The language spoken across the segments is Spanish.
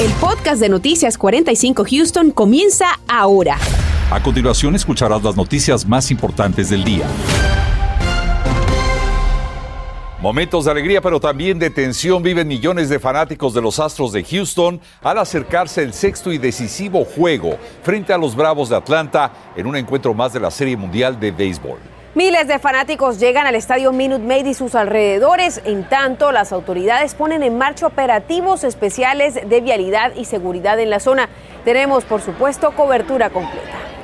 El podcast de Noticias 45 Houston comienza ahora. A continuación escucharás las noticias más importantes del día. Momentos de alegría, pero también de tensión viven millones de fanáticos de los Astros de Houston al acercarse el sexto y decisivo juego frente a los Bravos de Atlanta en un encuentro más de la Serie Mundial de Béisbol. Miles de fanáticos llegan al estadio Minute Maid y sus alrededores. En tanto, las autoridades ponen en marcha operativos especiales de vialidad y seguridad en la zona. Tenemos, por supuesto, cobertura completa.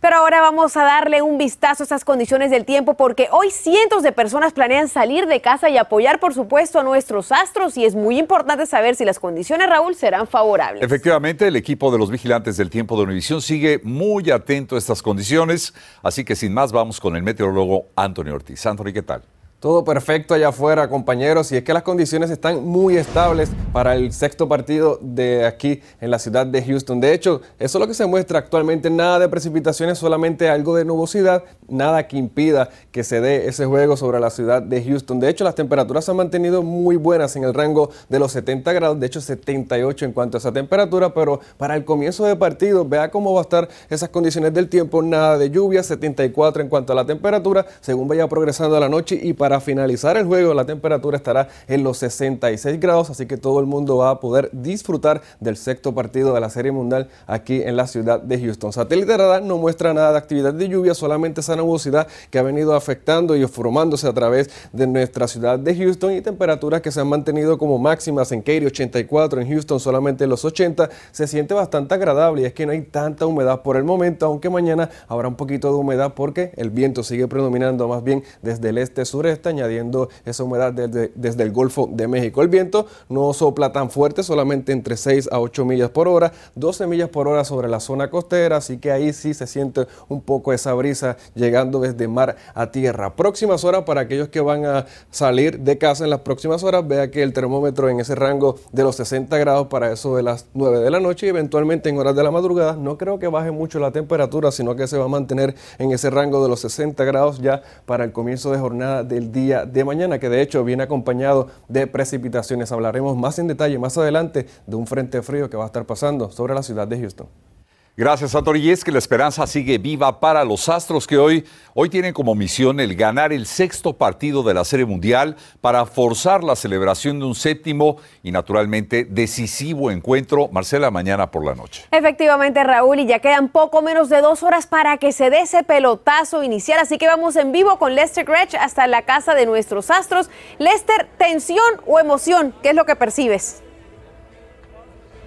Pero ahora vamos a darle un vistazo a estas condiciones del tiempo porque hoy cientos de personas planean salir de casa y apoyar, por supuesto, a nuestros astros y es muy importante saber si las condiciones, Raúl, serán favorables. Efectivamente, el equipo de los vigilantes del tiempo de Univisión sigue muy atento a estas condiciones, así que sin más vamos con el meteorólogo Anthony Ortiz. Anthony, ¿qué tal? Todo perfecto allá afuera, compañeros, y es que las condiciones están muy estables para el sexto partido de aquí en la ciudad de Houston. De hecho, eso es lo que se muestra actualmente, nada de precipitaciones, solamente algo de nubosidad, nada que impida que se dé ese juego sobre la ciudad de Houston. De hecho, las temperaturas se han mantenido muy buenas en el rango de los 70 grados, de hecho 78 en cuanto a esa temperatura, pero para el comienzo de partido, vea cómo va a estar esas condiciones del tiempo, nada de lluvia, 74 en cuanto a la temperatura, según vaya progresando la noche y para para finalizar el juego la temperatura estará en los 66 grados, así que todo el mundo va a poder disfrutar del sexto partido de la Serie Mundial aquí en la ciudad de Houston. Satélite radar no muestra nada de actividad de lluvia, solamente esa nubosidad que ha venido afectando y formándose a través de nuestra ciudad de Houston y temperaturas que se han mantenido como máximas en Katy 84, en Houston solamente los 80. Se siente bastante agradable y es que no hay tanta humedad por el momento, aunque mañana habrá un poquito de humedad porque el viento sigue predominando más bien desde el este-sureste está añadiendo esa humedad desde, desde, el Golfo de México. El viento no sopla tan fuerte, solamente entre 6 a 8 millas por hora, 12 millas por hora sobre la zona costera, así que ahí sí se siente un poco esa brisa llegando desde mar a tierra. Próximas horas para aquellos que van a salir de casa en las próximas horas, vea que el termómetro en ese rango de los 60 grados para eso de las 9 de la noche y eventualmente en horas de la madrugada. No creo que baje mucho la temperatura, sino que se va a mantener en ese rango de los 60 grados ya para el comienzo de jornada del día de mañana, que de hecho viene acompañado de precipitaciones. Hablaremos más en detalle más adelante de un frente frío que va a estar pasando sobre la ciudad de Houston. Gracias, Anthony. Y es que la esperanza sigue viva para los Astros que hoy, hoy tienen como misión el ganar el sexto partido de la Serie Mundial para forzar la celebración de un séptimo y naturalmente decisivo encuentro, Marcela, mañana por la noche. Efectivamente, Raúl, y ya quedan poco menos de dos horas para que se dé ese pelotazo inicial, así que vamos en vivo con Lester Gretsch hasta la casa de nuestros Astros. Lester, ¿tensión o emoción? ¿Qué es lo que percibes?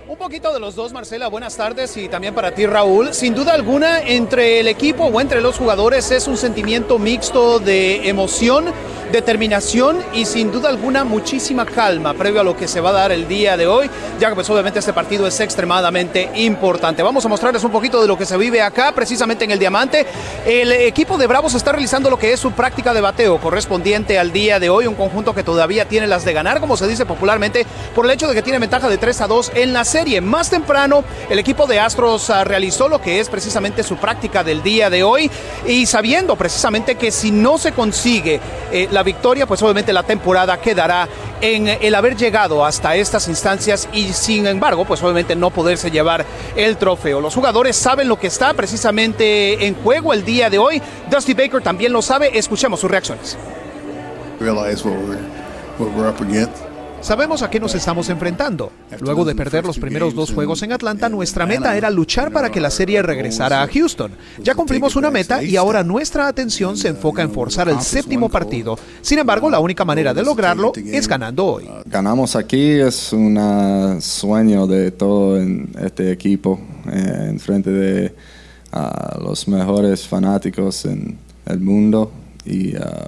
Un poquito de los dos, Marcela. Buenas tardes y también para ti, Raúl. Sin duda alguna, entre el equipo o entre los jugadores es un sentimiento mixto de emoción, determinación y sin duda alguna muchísima calma previo a lo que se va a dar el día de hoy, ya que pues obviamente este partido es extremadamente importante. Vamos a mostrarles un poquito de lo que se vive acá, precisamente en el Diamante. El equipo de Bravos está realizando lo que es su práctica de bateo correspondiente al día de hoy, un conjunto que todavía tiene las de ganar, como se dice popularmente, por el hecho de que tiene ventaja de 3 a 2 en la serie más temprano, el equipo de Astros ah, realizó lo que es precisamente su práctica del día de hoy y sabiendo precisamente que si no se consigue eh, la victoria, pues obviamente la temporada quedará en el haber llegado hasta estas instancias y sin embargo, pues obviamente no poderse llevar el trofeo. Los jugadores saben lo que está precisamente en juego el día de hoy. Dusty Baker también lo sabe. Escuchemos sus reacciones. Sabemos a qué nos estamos enfrentando. Luego de perder los primeros dos juegos en Atlanta, nuestra meta era luchar para que la serie regresara a Houston. Ya cumplimos una meta y ahora nuestra atención se enfoca en forzar el séptimo partido. Sin embargo, la única manera de lograrlo es ganando hoy. Ganamos aquí es un sueño de todo en este equipo, eh, en frente de los mejores fanáticos en el mundo. Y, ah,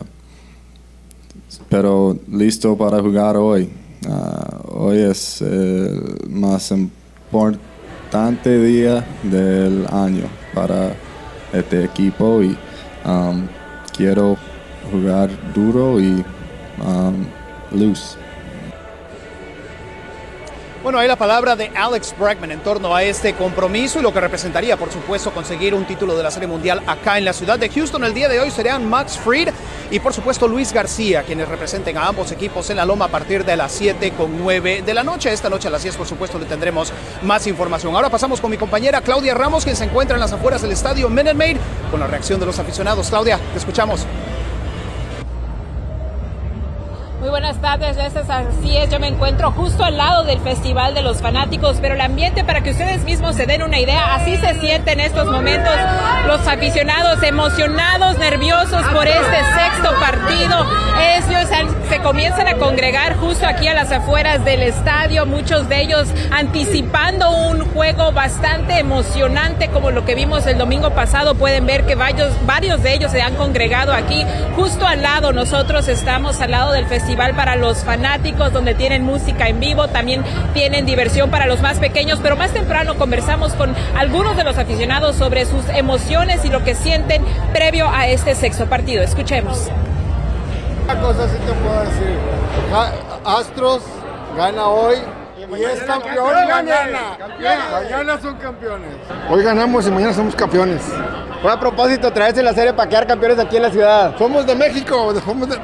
pero listo para jugar hoy. Ah, hoy es el más importante día del año para este equipo y um, quiero jugar duro y um, loose. Bueno, hay la palabra de Alex Bregman en torno a este compromiso y lo que representaría, por supuesto, conseguir un título de la Serie Mundial acá en la ciudad de Houston. El día de hoy serían Max Fried y por supuesto Luis García, quienes representen a ambos equipos en la Loma a partir de las 7 con 9 de la noche. Esta noche a las 10 por supuesto le tendremos más información. Ahora pasamos con mi compañera Claudia Ramos, quien se encuentra en las afueras del estadio Minute Maid con la reacción de los aficionados. Claudia, te escuchamos. Muy buenas tardes, es así es, yo me encuentro justo al lado del Festival de los Fanáticos, pero el ambiente para que ustedes mismos se den una idea, así se siente en estos momentos los aficionados emocionados, nerviosos por este sexto partido. Ellos se comienzan a congregar justo aquí a las afueras del estadio, muchos de ellos anticipando un juego bastante emocionante como lo que vimos el domingo pasado. Pueden ver que varios, varios de ellos se han congregado aquí justo al lado. Nosotros estamos al lado del Festival para los fanáticos donde tienen música en vivo, también tienen diversión para los más pequeños, pero más temprano conversamos con algunos de los aficionados sobre sus emociones y lo que sienten previo a este sexto partido. Escuchemos. Una cosa sí te puedo decir. Astros gana hoy y es campeón mañana. Mañana son campeones. Hoy ganamos y mañana somos campeones. Fue a propósito traerse la serie para quedar campeones aquí en la ciudad. Somos de México,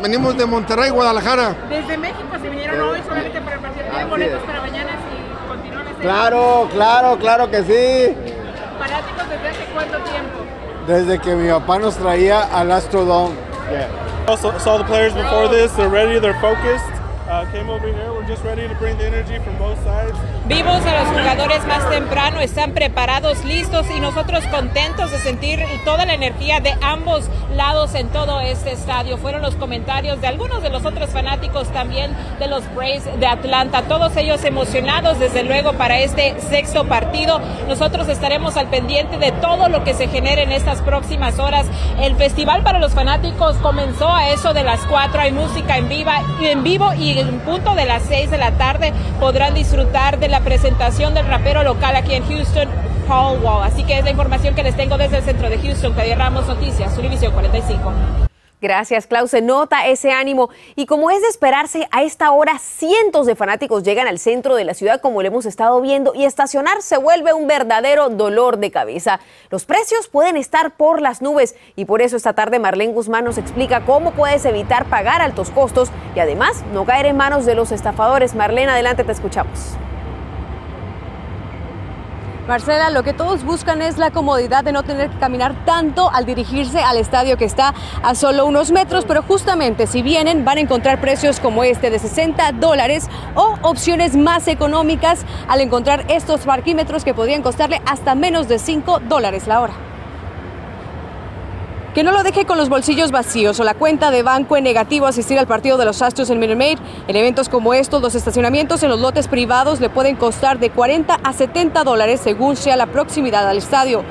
venimos de Monterrey, Guadalajara. Desde México se vinieron hoy solamente para el partido. ¿Tienen boletos para mañana si continúan la serie? Claro, claro, claro que sí. ¿Fanáticos desde hace cuánto tiempo? Desde que mi papá nos traía al Astrodome. Yeah. Also saw the players before this. They're ready. They're focused. Vimos a los jugadores más temprano, están preparados, listos y nosotros contentos de sentir toda la energía de ambos lados en todo este estadio. Fueron los comentarios de algunos de los otros fanáticos también de los Braves de Atlanta. Todos ellos emocionados desde luego para este sexto partido. Nosotros estaremos al pendiente de todo lo que se genere en estas próximas horas. El festival para los fanáticos comenzó a eso de las cuatro. Hay música en, viva, en vivo y en punto de las seis de la tarde podrán disfrutar de la presentación del rapero local aquí en Houston, Paul Wall. Así que es la información que les tengo desde el centro de Houston. Claudia Ramos, Noticias, Univisión 45. Gracias, Klaus. Se nota ese ánimo. Y como es de esperarse, a esta hora cientos de fanáticos llegan al centro de la ciudad, como lo hemos estado viendo, y estacionar se vuelve un verdadero dolor de cabeza. Los precios pueden estar por las nubes y por eso esta tarde Marlene Guzmán nos explica cómo puedes evitar pagar altos costos y además no caer en manos de los estafadores. Marlene, adelante, te escuchamos. Marcela, lo que todos buscan es la comodidad de no tener que caminar tanto al dirigirse al estadio que está a solo unos metros, pero justamente si vienen van a encontrar precios como este de 60 dólares o opciones más económicas al encontrar estos parquímetros que podrían costarle hasta menos de 5 dólares la hora. Que no lo deje con los bolsillos vacíos o la cuenta de banco en negativo asistir al partido de los Astros en Minute Maid. En eventos como estos, los estacionamientos en los lotes privados le pueden costar de 40 a 70 dólares según sea la proximidad al estadio.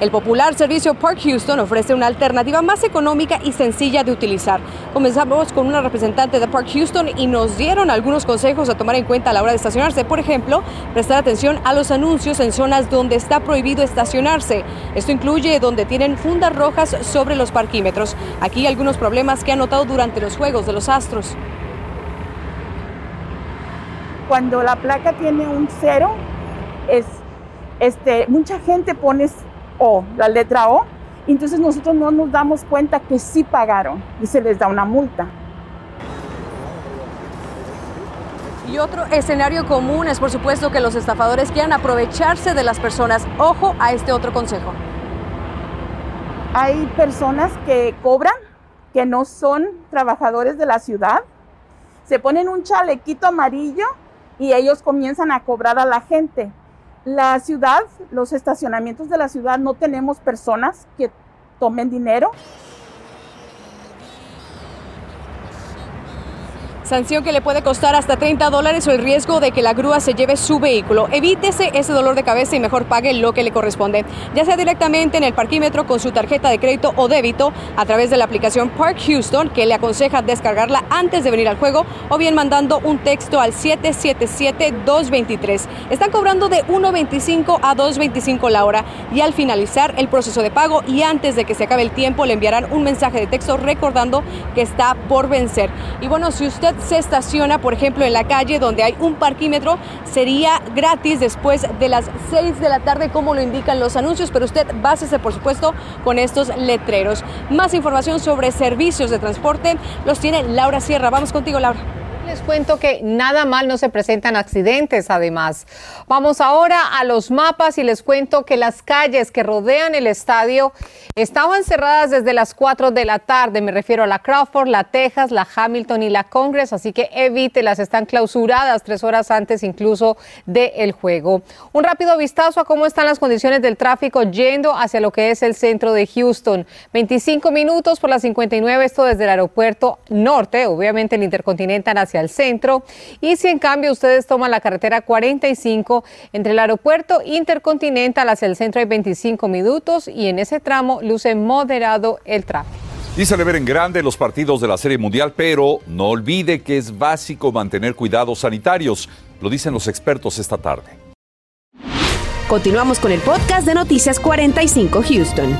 El popular servicio Park Houston ofrece una alternativa más económica y sencilla de utilizar. Comenzamos con una representante de Park Houston y nos dieron algunos consejos a tomar en cuenta a la hora de estacionarse. Por ejemplo, prestar atención a los anuncios en zonas donde está prohibido estacionarse. Esto incluye donde tienen fundas rojas sobre los parquímetros. Aquí algunos problemas que han notado durante los juegos de los Astros. Cuando la placa tiene un cero, es, este, mucha gente pone o, la letra O, entonces nosotros no nos damos cuenta que sí pagaron y se les da una multa. Y otro escenario común es por supuesto que los estafadores quieran aprovecharse de las personas. Ojo a este otro consejo. Hay personas que cobran, que no son trabajadores de la ciudad, se ponen un chalequito amarillo y ellos comienzan a cobrar a la gente. La ciudad, los estacionamientos de la ciudad, no tenemos personas que tomen dinero. Sanción que le puede costar hasta 30 dólares o el riesgo de que la grúa se lleve su vehículo. Evítese ese dolor de cabeza y mejor pague lo que le corresponde, ya sea directamente en el parquímetro con su tarjeta de crédito o débito a través de la aplicación Park Houston, que le aconseja descargarla antes de venir al juego, o bien mandando un texto al 777-223. Están cobrando de 1.25 a 2.25 la hora y al finalizar el proceso de pago y antes de que se acabe el tiempo le enviarán un mensaje de texto recordando que está por vencer. Y bueno, si usted se estaciona, por ejemplo, en la calle donde hay un parquímetro, sería gratis después de las 6 de la tarde, como lo indican los anuncios, pero usted básese, por supuesto, con estos letreros. Más información sobre servicios de transporte los tiene Laura Sierra. Vamos contigo, Laura. Les cuento que nada mal no se presentan accidentes, además. Vamos ahora a los mapas y les cuento que las calles que rodean el estadio estaban cerradas desde las 4 de la tarde. Me refiero a la Crawford, la Texas, la Hamilton y la Congress, así que evítelas, están clausuradas tres horas antes incluso del juego. Un rápido vistazo a cómo están las condiciones del tráfico yendo hacia lo que es el centro de Houston. 25 minutos por las 59, esto desde el aeropuerto norte, obviamente el Intercontinental hacia el centro. Y si en cambio ustedes toman la carretera 45 entre el aeropuerto Intercontinental hacia el centro hay 25 minutos y en ese tramo luce moderado el tráfico. Y ver en grande los partidos de la Serie Mundial, pero no olvide que es básico mantener cuidados sanitarios, lo dicen los expertos esta tarde. Continuamos con el podcast de Noticias 45 Houston.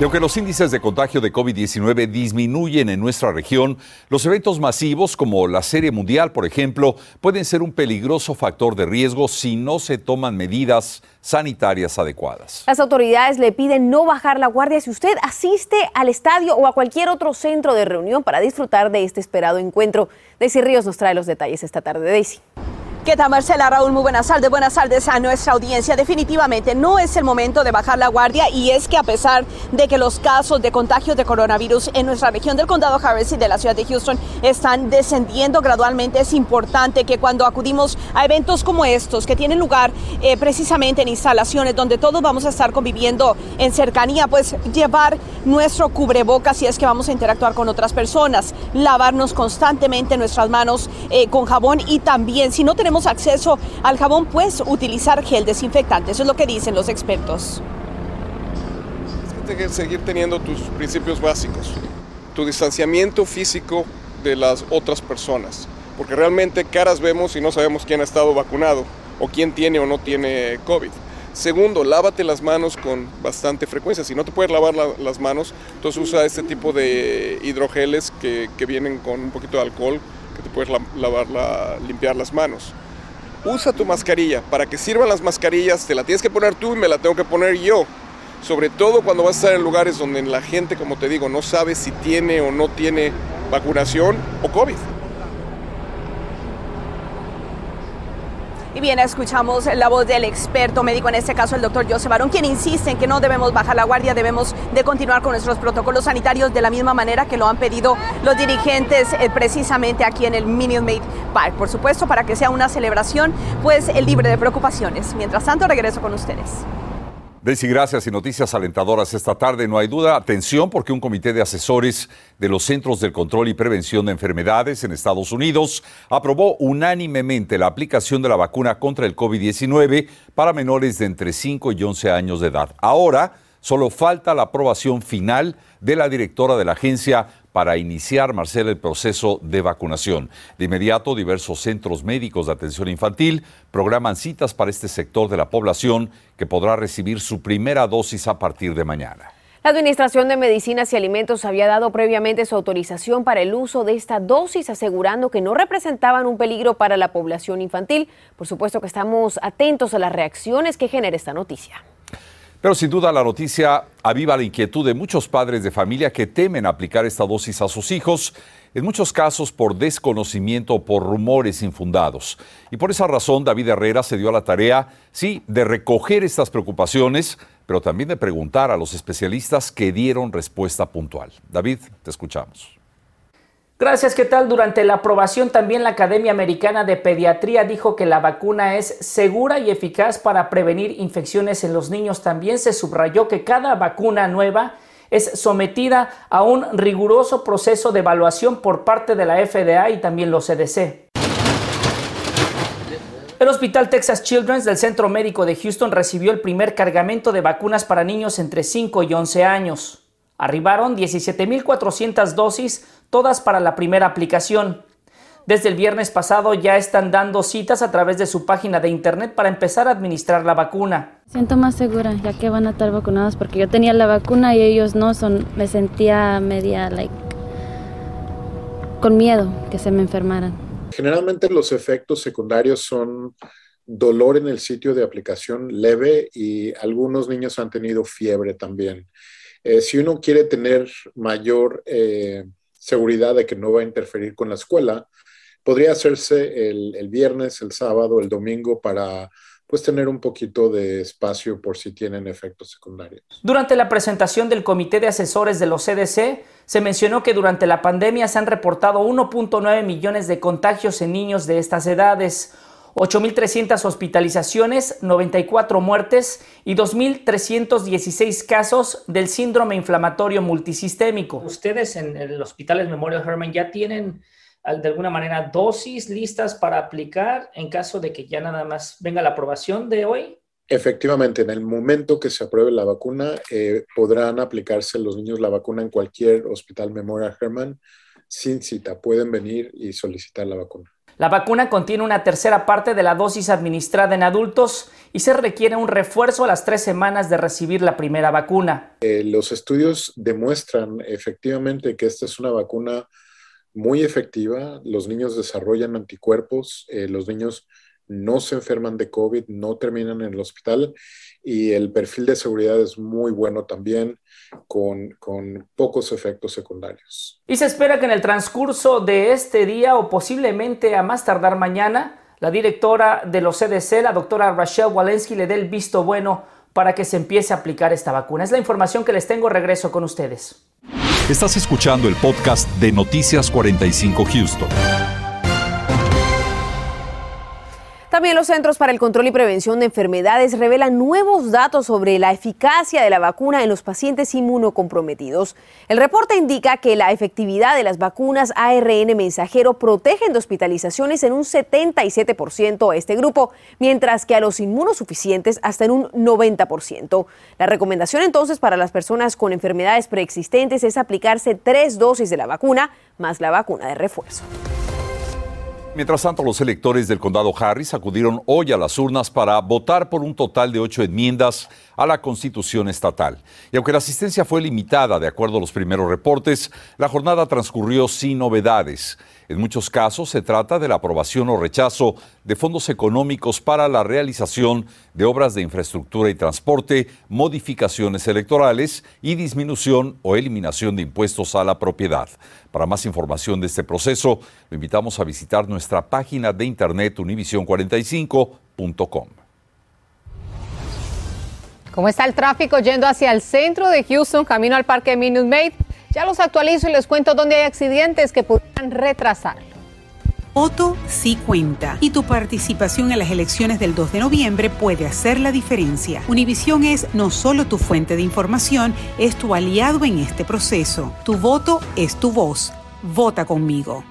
Y aunque los índices de contagio de COVID-19 disminuyen en nuestra región, los eventos masivos como la Serie Mundial, por ejemplo, pueden ser un peligroso factor de riesgo si no se toman medidas sanitarias adecuadas. Las autoridades le piden no bajar la guardia si usted asiste al estadio o a cualquier otro centro de reunión para disfrutar de este esperado encuentro. Daisy Ríos nos trae los detalles esta tarde. Daisy. ¿Qué tal Marcela Raúl? Muy buenas tardes, buenas tardes a nuestra audiencia. Definitivamente no es el momento de bajar la guardia y es que a pesar de que los casos de contagio de coronavirus en nuestra región del condado Harris y de la ciudad de Houston están descendiendo gradualmente, es importante que cuando acudimos a eventos como estos, que tienen lugar eh, precisamente en instalaciones donde todos vamos a estar conviviendo en cercanía, pues llevar nuestro cubrebocas si es que vamos a interactuar con otras personas, lavarnos constantemente nuestras manos eh, con jabón y también si no tenemos acceso al jabón, pues utilizar gel desinfectante. Eso es lo que dicen los expertos. Es que seguir teniendo tus principios básicos, tu distanciamiento físico de las otras personas, porque realmente caras vemos y no sabemos quién ha estado vacunado o quién tiene o no tiene COVID. Segundo, lávate las manos con bastante frecuencia. Si no te puedes lavar las manos, entonces usa este tipo de hidrogeles que, que vienen con un poquito de alcohol, que te puedes lavar, limpiar las manos usa tu mascarilla. Para que sirvan las mascarillas, te la tienes que poner tú y me la tengo que poner yo. Sobre todo cuando vas a estar en lugares donde la gente, como te digo, no sabe si tiene o no tiene vacunación o COVID. Y bien, escuchamos la voz del experto médico, en este caso el doctor José Barón, quien insiste en que no debemos bajar la guardia, debemos de continuar con nuestros protocolos sanitarios de la misma manera que lo han pedido los dirigentes eh, precisamente aquí en el Minute Maid Park. Por supuesto, para que sea una celebración, pues el libre de preocupaciones. Mientras tanto, regreso con ustedes. Daisy, gracias y noticias alentadoras esta tarde. No hay duda, atención porque un comité de asesores de los Centros del Control y Prevención de Enfermedades en Estados Unidos aprobó unánimemente la aplicación de la vacuna contra el COVID-19 para menores de entre 5 y 11 años de edad. Ahora solo falta la aprobación final de la directora de la agencia para iniciar, Marcela, el proceso de vacunación. De inmediato, diversos centros médicos de atención infantil programan citas para este sector de la población que podrá recibir su primera dosis a partir de mañana. La Administración de Medicinas y Alimentos había dado previamente su autorización para el uso de esta dosis, asegurando que no representaban un peligro para la población infantil. Por supuesto que estamos atentos a las reacciones que genera esta noticia. Pero sin duda la noticia aviva la inquietud de muchos padres de familia que temen aplicar esta dosis a sus hijos, en muchos casos por desconocimiento o por rumores infundados. Y por esa razón David Herrera se dio a la tarea, sí, de recoger estas preocupaciones, pero también de preguntar a los especialistas que dieron respuesta puntual. David, te escuchamos. Gracias, ¿qué tal? Durante la aprobación también la Academia Americana de Pediatría dijo que la vacuna es segura y eficaz para prevenir infecciones en los niños. También se subrayó que cada vacuna nueva es sometida a un riguroso proceso de evaluación por parte de la FDA y también los CDC. El Hospital Texas Children's del Centro Médico de Houston recibió el primer cargamento de vacunas para niños entre 5 y 11 años. Arribaron 17.400 dosis, todas para la primera aplicación. Desde el viernes pasado ya están dando citas a través de su página de internet para empezar a administrar la vacuna. Siento más segura ya que van a estar vacunados porque yo tenía la vacuna y ellos no son. Me sentía media like con miedo que se me enfermaran. Generalmente los efectos secundarios son dolor en el sitio de aplicación leve y algunos niños han tenido fiebre también. Eh, si uno quiere tener mayor eh, seguridad de que no va a interferir con la escuela, podría hacerse el, el viernes, el sábado, el domingo para pues tener un poquito de espacio por si tienen efectos secundarios. Durante la presentación del Comité de Asesores de los CDC, se mencionó que durante la pandemia se han reportado 1.9 millones de contagios en niños de estas edades, 8.300 hospitalizaciones, 94 muertes y 2.316 casos del síndrome inflamatorio multisistémico. Ustedes en el Hospital Memorial Hermann ya tienen de alguna manera dosis listas para aplicar en caso de que ya nada más venga la aprobación de hoy? Efectivamente, en el momento que se apruebe la vacuna, eh, podrán aplicarse los niños la vacuna en cualquier hospital Memorial Hermann sin cita. Pueden venir y solicitar la vacuna. La vacuna contiene una tercera parte de la dosis administrada en adultos y se requiere un refuerzo a las tres semanas de recibir la primera vacuna. Eh, los estudios demuestran efectivamente que esta es una vacuna muy efectiva, los niños desarrollan anticuerpos, eh, los niños no se enferman de COVID, no terminan en el hospital y el perfil de seguridad es muy bueno también con, con, pocos efectos secundarios. Y se espera que en el transcurso de este día o posiblemente a más tardar mañana, la directora de los CDC, la doctora Rachel Walensky, le dé el visto bueno para que se empiece a aplicar esta vacuna. Es la información que les tengo. Regreso con ustedes. Estás escuchando el podcast de Noticias 45 Houston. También los Centros para el Control y Prevención de Enfermedades revelan nuevos datos sobre la eficacia de la vacuna en los pacientes inmunocomprometidos. El reporte indica que la efectividad de las vacunas ARN mensajero protegen de hospitalizaciones en un 77% a este grupo, mientras que a los inmunosuficientes hasta en un 90%. La recomendación entonces para las personas con enfermedades preexistentes es aplicarse tres dosis de la vacuna más la vacuna de refuerzo. Mientras tanto, los electores del condado Harris acudieron hoy a las urnas para votar por un total de ocho enmiendas a la Constitución estatal. Y aunque la asistencia fue limitada, de acuerdo a los primeros reportes, la jornada transcurrió sin novedades. En muchos casos se trata de la aprobación o rechazo de fondos económicos para la realización de obras de infraestructura y transporte, modificaciones electorales y disminución o eliminación de impuestos a la propiedad. Para más información de este proceso, lo invitamos a visitar nuestra página de internet univision45.com. ¿Cómo está el tráfico yendo hacia el centro de Houston, camino al Parque Minute? Ya los actualizo y les cuento dónde hay accidentes que podrían retrasarlo. Voto sí cuenta y tu participación en las elecciones del 2 de noviembre puede hacer la diferencia. Univisión es no solo tu fuente de información, es tu aliado en este proceso. Tu voto es tu voz. Vota conmigo.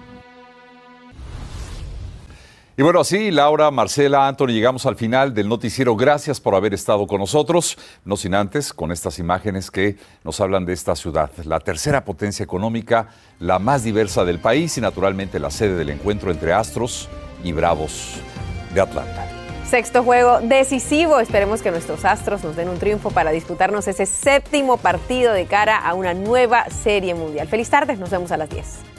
Y bueno, así, Laura, Marcela, Anthony, llegamos al final del noticiero. Gracias por haber estado con nosotros. No sin antes, con estas imágenes que nos hablan de esta ciudad, la tercera potencia económica, la más diversa del país y naturalmente la sede del encuentro entre Astros y Bravos de Atlanta. Sexto juego decisivo. Esperemos que nuestros Astros nos den un triunfo para disputarnos ese séptimo partido de cara a una nueva serie mundial. Feliz tarde, nos vemos a las 10.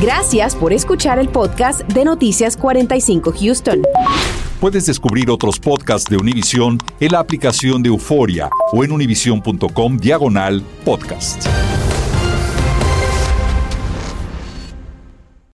Gracias por escuchar el podcast de Noticias 45 Houston. Puedes descubrir otros podcasts de Univision en la aplicación de Euforia o en univision.com diagonal podcast.